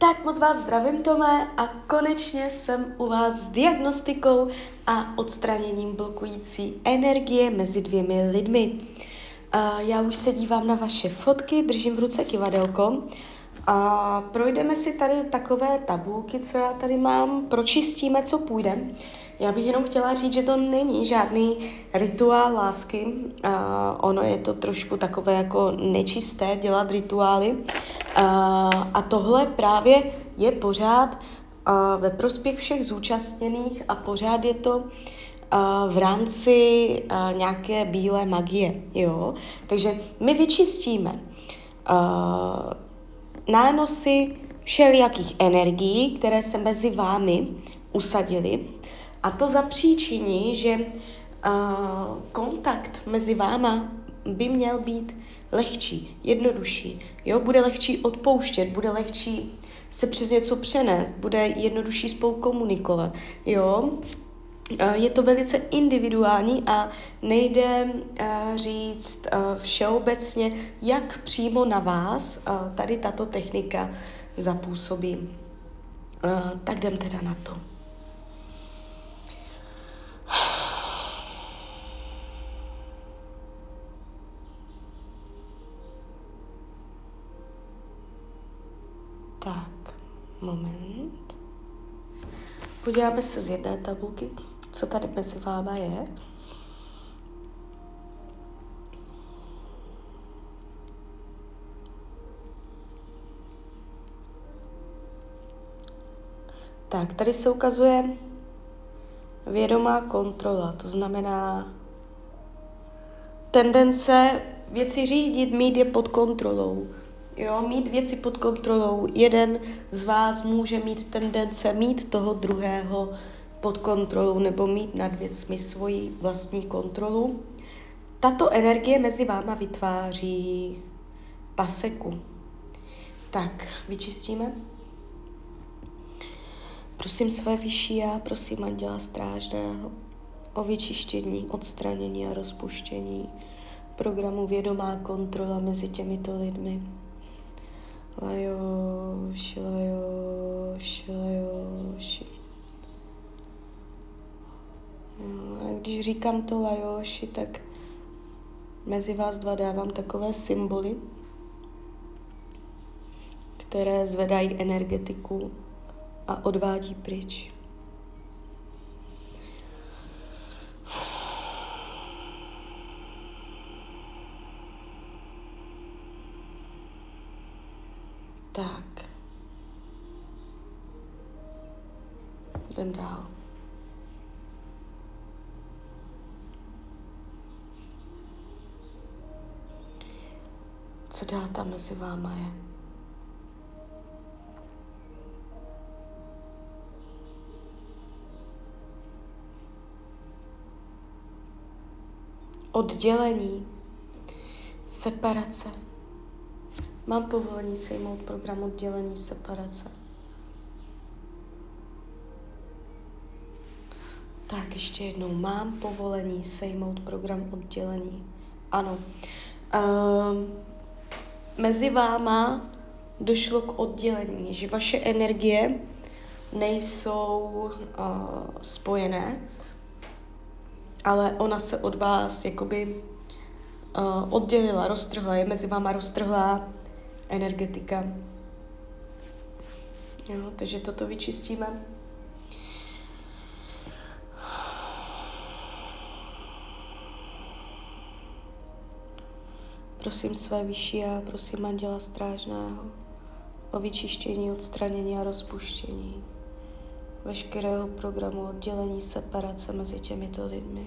Tak moc vás zdravím, Tome, a konečně jsem u vás s diagnostikou a odstraněním blokující energie mezi dvěmi lidmi. Já už se dívám na vaše fotky, držím v ruce kivadelko a projdeme si tady takové tabulky, co já tady mám, pročistíme, co půjde. Já bych jenom chtěla říct, že to není žádný rituál lásky. Uh, ono je to trošku takové jako nečisté dělat rituály. Uh, a tohle právě je pořád uh, ve prospěch všech zúčastněných a pořád je to v rámci nějaké bílé magie. Jo? Takže my vyčistíme uh, nánosy všelijakých energií, které se mezi vámi usadily a to zapříčiní, že uh, kontakt mezi váma by měl být lehčí, jednodušší. Jo? Bude lehčí odpouštět, bude lehčí se přes něco přenést, bude jednodušší spolu komunikovat. Jo? Je to velice individuální a nejde uh, říct všeobecně, jak přímo na vás tady tato technika zapůsobí. Tak jdem teda na to. Tak, moment. Podíváme se z jedné tabulky, co tady mezi váma je. Tak, tady se ukazuje vědomá kontrola, to znamená tendence věci řídit, mít je pod kontrolou. Jo, mít věci pod kontrolou. Jeden z vás může mít tendence mít toho druhého pod kontrolou nebo mít nad věcmi svoji vlastní kontrolu. Tato energie mezi váma vytváří paseku. Tak, vyčistíme. Prosím své vyšší já, prosím Anděla Strážného o vyčištění, odstranění a rozpuštění programu vědomá kontrola mezi těmito lidmi. Lajoš, lajoš, lajoš. A když říkám to lajoši, tak mezi vás dva dávám takové symboly, které zvedají energetiku a odvádí pryč. Tak. Jdem dál. Co dál tam mezi váma je? oddělení, separace. Mám povolení sejmout program oddělení, separace. Tak ještě jednou, mám povolení sejmout program oddělení. Ano. Uh, mezi váma došlo k oddělení, že vaše energie nejsou uh, spojené, ale ona se od vás jakoby uh, oddělila, roztrhla, je mezi váma roztrhlá energetika. Jo, takže toto vyčistíme. Prosím své vyšší a prosím Anděla Strážného o vyčištění, odstranění a rozpuštění veškerého programu oddělení separace mezi těmito lidmi.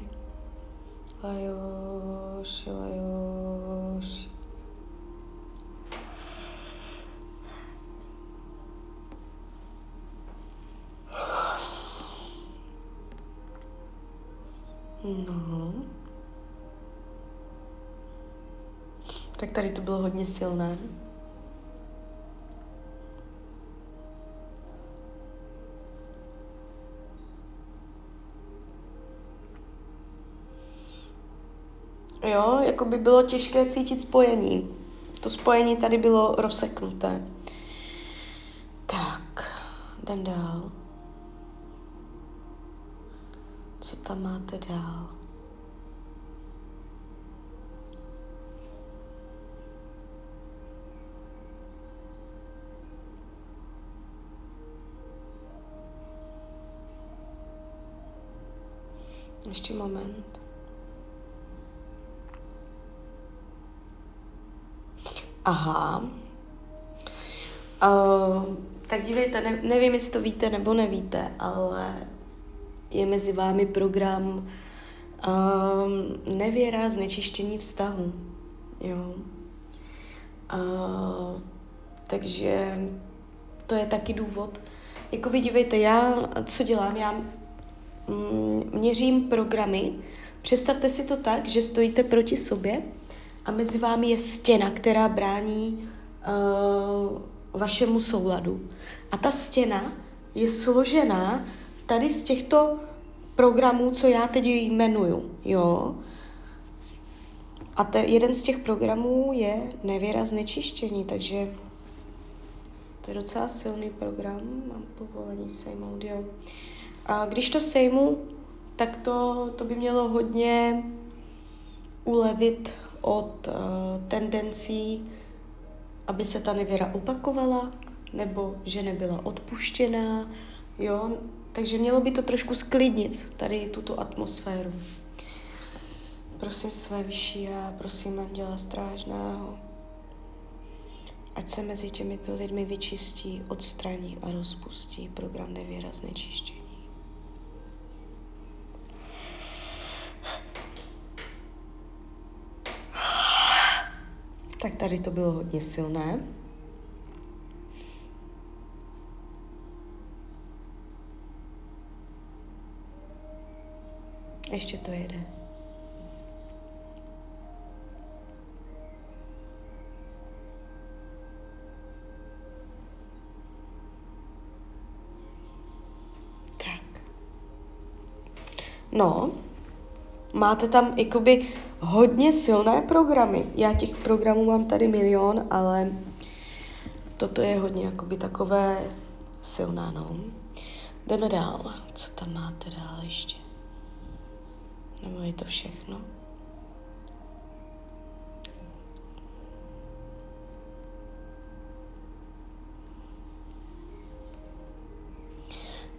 Lajoš, lajoš. No. Tak tady to bylo hodně silné. Jo, jako by bylo těžké cítit spojení. To spojení tady bylo rozseknuté. Tak. jdem dál. Tam máte dál? Ještě moment. Aha. Uh, tak dívejte, ne, nevím, jestli to víte nebo nevíte, ale je mezi vámi program uh, nevěra znečištění vztahu. Jo. Uh, takže to je taky důvod. Jako vy dívejte, já, co dělám, já mm, měřím programy. Představte si to tak, že stojíte proti sobě a mezi vámi je stěna, která brání uh, vašemu souladu. A ta stěna je složená tady z těchto programů, co já teď jmenuju, jo. A te, jeden z těch programů je nevěra znečištění, takže to je docela silný program, mám povolení sejmout, jo. A když to sejmu, tak to, to by mělo hodně ulevit od uh, tendencí, aby se ta nevěra opakovala, nebo že nebyla odpuštěná, jo, takže mělo by to trošku sklidnit tady tuto atmosféru. Prosím své vyšší a prosím Anděla Strážného, ať se mezi těmito lidmi vyčistí, odstraní a rozpustí program nevěra znečištění. Tak tady to bylo hodně silné. Ještě to jede. Tak. No, máte tam jakoby hodně silné programy. Já těch programů mám tady milion, ale toto je hodně jakoby takové silná, no. Jdeme dál. Co tam máte dál ještě? Nebo je to všechno?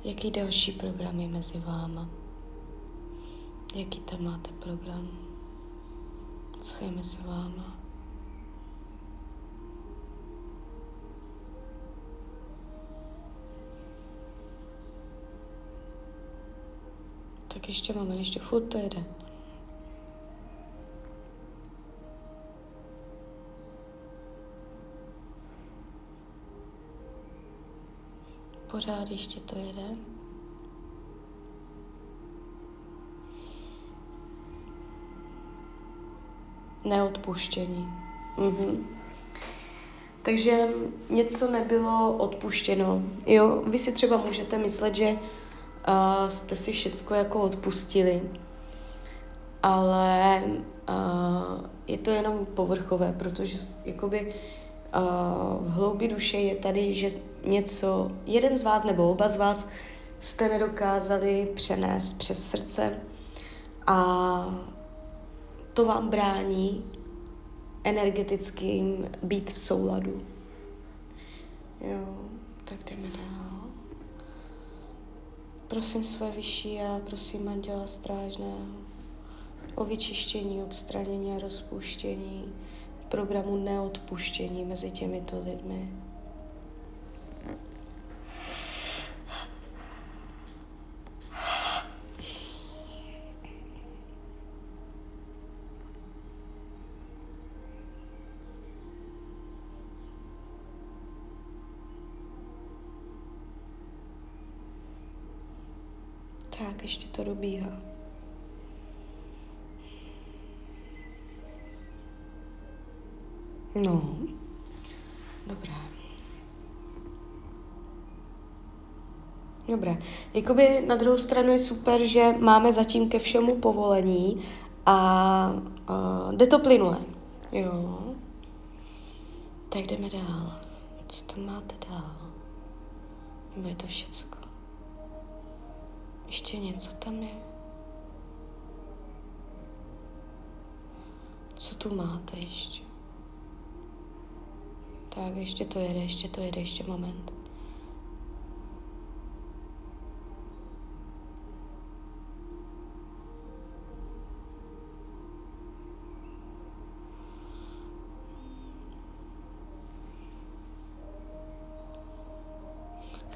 Jaký další program je mezi váma? Jaký tam máte program? Co je mezi váma? Tak ještě máme, ještě furt to jede. Pořád ještě to jede. Neodpuštění. Mhm. Takže něco nebylo odpuštěno. Jo, vy si třeba můžete myslet, že uh, jste si všecko jako odpustili, ale uh, je to jenom povrchové, protože jakoby uh, v hloubi duše je tady, že něco, jeden z vás nebo oba z vás jste nedokázali přenést přes srdce a to vám brání energetickým být v souladu. Jo, tak jdeme dál. Prosím své vyšší a prosím Anděla Strážného o vyčištění, odstranění a rozpuštění programu neodpuštění mezi těmito lidmi. To dobíhá. No, dobré. Dobré. Jakoby na druhou stranu je super, že máme zatím ke všemu povolení a, a jde to plynule. Jo. Tak jdeme dál. Co tam máte dál? Nebo je to všecko? Ještě něco tam je? Co tu máte ještě? Tak, ještě to jede, ještě to jede, ještě moment.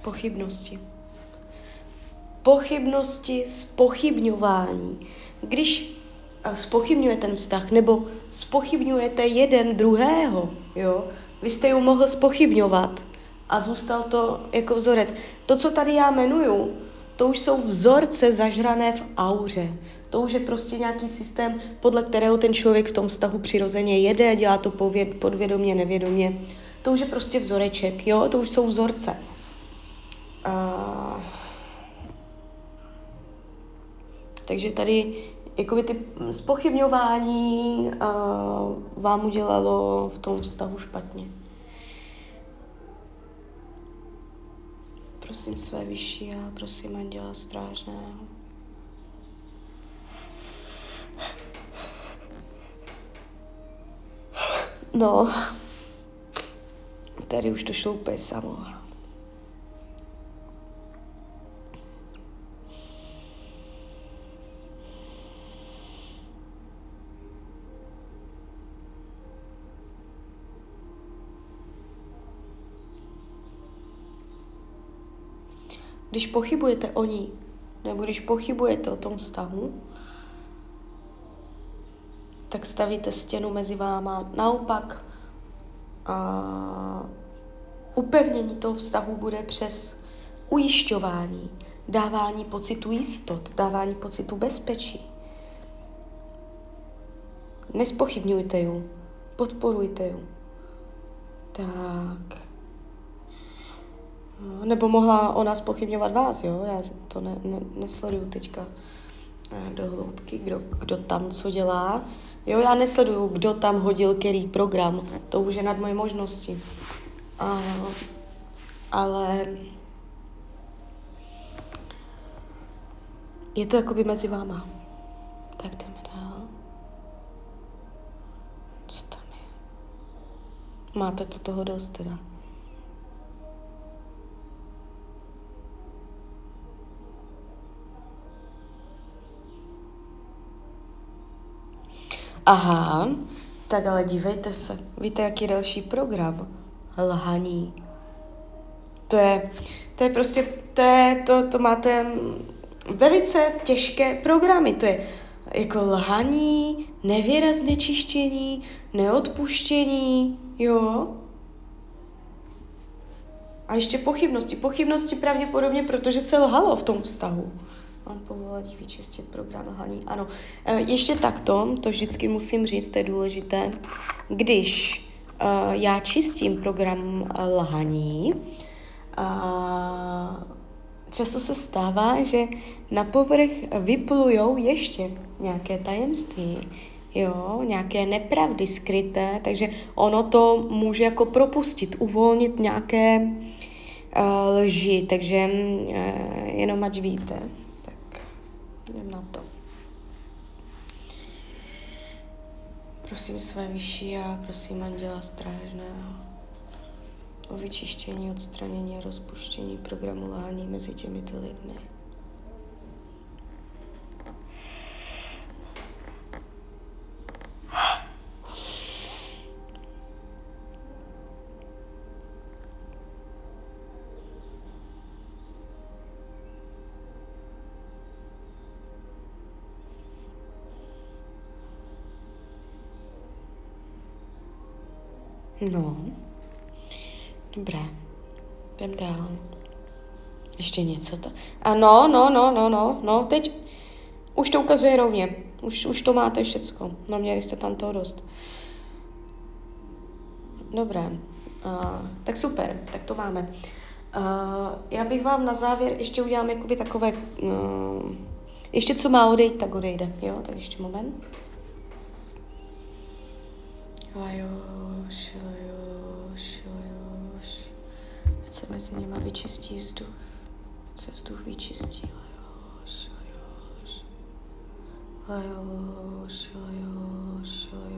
Pochybnosti. Pochybnosti, spochybňování. Když spochybňuje ten vztah, nebo spochybňujete jeden druhého, jo, vy jste ju mohl spochybňovat a zůstal to jako vzorec. To, co tady já jmenuju, to už jsou vzorce zažrané v auře. To už je prostě nějaký systém, podle kterého ten člověk v tom vztahu přirozeně jede, dělá to podvědomě, nevědomě. To už je prostě vzoreček, jo? To už jsou vzorce. Uh, takže tady jakoby ty spochybňování uh, vám udělalo v tom vztahu špatně. Prosím své vyšší a prosím anděla strážného. No, tady už to šlo úplně samo. Když pochybujete o ní, nebo když pochybujete o tom vztahu, tak stavíte stěnu mezi váma. Naopak, a upevnění toho vztahu bude přes ujišťování, dávání pocitu jistot, dávání pocitu bezpečí. Nespochybňujte ju, podporujte ju. Tak. Nebo mohla ona spochybňovat vás, jo? Já to ne, ne, nesleduju teďka eh, do hloubky, kdo, kdo tam co dělá. Jo, já nesleduju, kdo tam hodil který program. To už je nad moje možnosti. A, ale je to jakoby mezi váma. Tak jdeme dál. Co tam je? Máte tu toho dost teda. Aha, tak ale dívejte se. Víte, jaký je další program? Lhaní. To je, to je prostě, to, je, to, to máte velice těžké programy. To je jako lhaní, nevěra znečištění, neodpuštění, jo. A ještě pochybnosti. Pochybnosti pravděpodobně, protože se lhalo v tom vztahu. Mám povolení vyčistit program lhaní. Ano, e, ještě takto, to vždycky musím říct, to je důležité. Když uh, já čistím program lhaní, uh, často se stává, že na povrch vyplujou ještě nějaké tajemství, jo, nějaké nepravdy skryté, takže ono to může jako propustit, uvolnit nějaké uh, lži, takže uh, jenom ať víte. Jdem na to. Prosím své vyšší a prosím Anděla Strážného o vyčištění, odstranění a rozpuštění programu lhání mezi těmito lidmi. No, dobré. Jdem dál. Ještě něco to. A no, no, no, no, no, no, teď už to ukazuje rovně. Už, už to máte všecko. No, měli jste tam toho dost. Dobré. Uh, tak super, tak to máme. Uh, já bych vám na závěr ještě udělám jakoby takové... Uh, ještě co má odejít, tak odejde. Jo, tak ještě moment. Lajoš, lajoš, lajoš. Chce se mezi nimi vyčistí vzduch. Se vzduch vyčistí. Lajoš, lajoš, lajoš.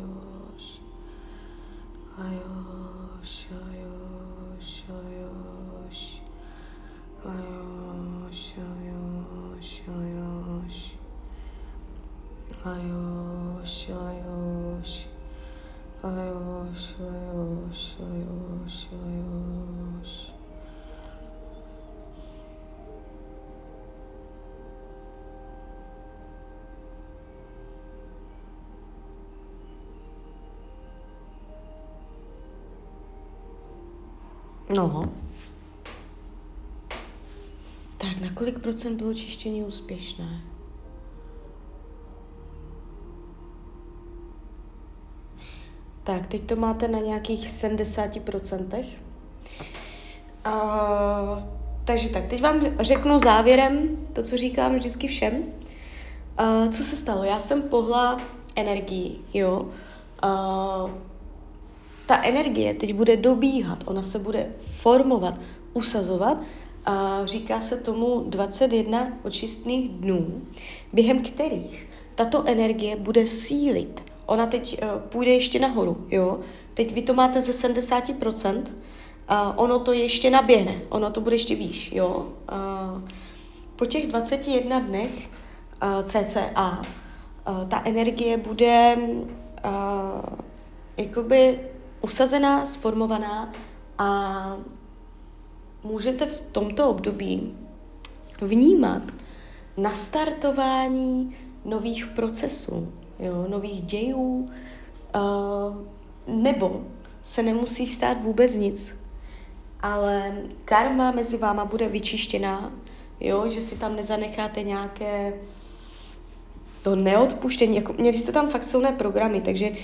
No. Tak, na kolik procent bylo čištění úspěšné? Tak, teď to máte na nějakých 70%. Uh, takže tak, teď vám řeknu závěrem to, co říkám vždycky všem. Uh, co se stalo? Já jsem pohla energii, jo. Uh, ta energie teď bude dobíhat, ona se bude formovat, usazovat a říká se tomu 21 očistných dnů, během kterých tato energie bude sílit. Ona teď uh, půjde ještě nahoru, jo. Teď vy to máte ze 70%, a ono to ještě naběhne, ono to bude ještě výš, jo. Uh, po těch 21 dnech uh, cca uh, ta energie bude jakoby usazená, sformovaná a můžete v tomto období vnímat nastartování nových procesů, jo, nových dějů, uh, nebo se nemusí stát vůbec nic, ale karma mezi váma bude vyčištěná, jo, že si tam nezanecháte nějaké to neodpuštění, jako, měli jste tam fakt silné programy, takže uh,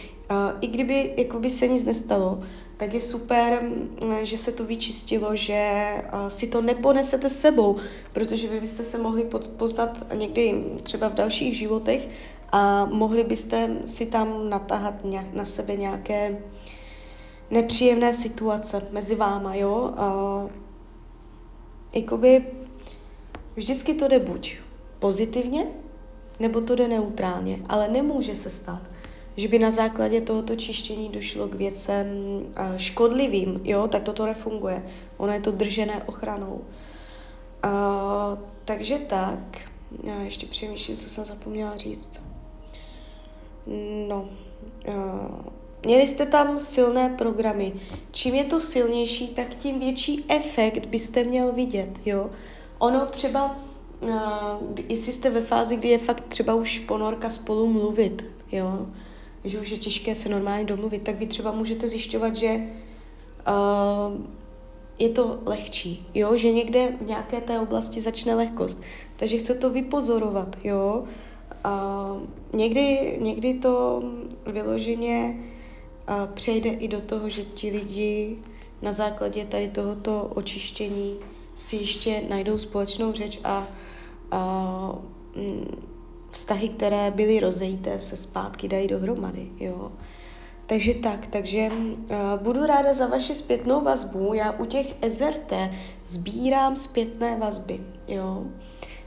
i kdyby jakoby se nic nestalo, tak je super, mm, že se to vyčistilo, že uh, si to neponesete sebou, protože vy byste se mohli poznat někdy třeba v dalších životech a mohli byste si tam natáhat nějak, na sebe nějaké nepříjemné situace mezi váma, jo. Uh, jakoby vždycky to jde buď pozitivně, nebo to jde neutrálně, ale nemůže se stát, že by na základě tohoto čištění došlo k věcem škodlivým, jo, tak toto nefunguje. Ono je to držené ochranou. Uh, takže tak, já ještě přemýšlím, co jsem zapomněla říct. No, uh, měli jste tam silné programy. Čím je to silnější, tak tím větší efekt byste měl vidět, jo. Ono třeba uh, jestli jste ve fázi, kdy je fakt třeba už ponorka spolu mluvit, jo, že už je těžké se normálně domluvit, tak vy třeba můžete zjišťovat, že uh, je to lehčí, jo, že někde v nějaké té oblasti začne lehkost. Takže chce to vypozorovat, jo. Uh, někdy, někdy to vyloženě uh, přejde i do toho, že ti lidi na základě tady tohoto očištění si ještě najdou společnou řeč a vztahy, které byly rozejité, se zpátky dají dohromady, jo. Takže tak, takže uh, budu ráda za vaši zpětnou vazbu. Já u těch SRT sbírám zpětné vazby, jo.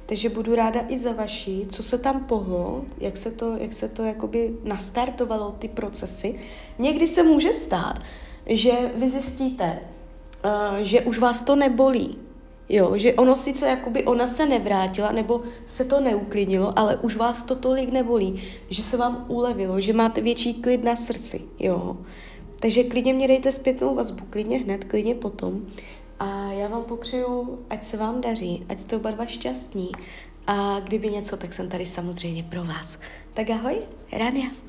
Takže budu ráda i za vaši, co se tam pohlo, jak se to, jak se to jakoby nastartovalo, ty procesy. Někdy se může stát, že vy zjistíte, uh, že už vás to nebolí, Jo, že ono sice jakoby ona se nevrátila, nebo se to neuklidnilo, ale už vás to tolik nebolí, že se vám ulevilo, že máte větší klid na srdci, jo. Takže klidně mě dejte zpětnou vazbu, klidně hned, klidně potom. A já vám popřeju, ať se vám daří, ať jste oba dva šťastní. A kdyby něco, tak jsem tady samozřejmě pro vás. Tak ahoj, Rania.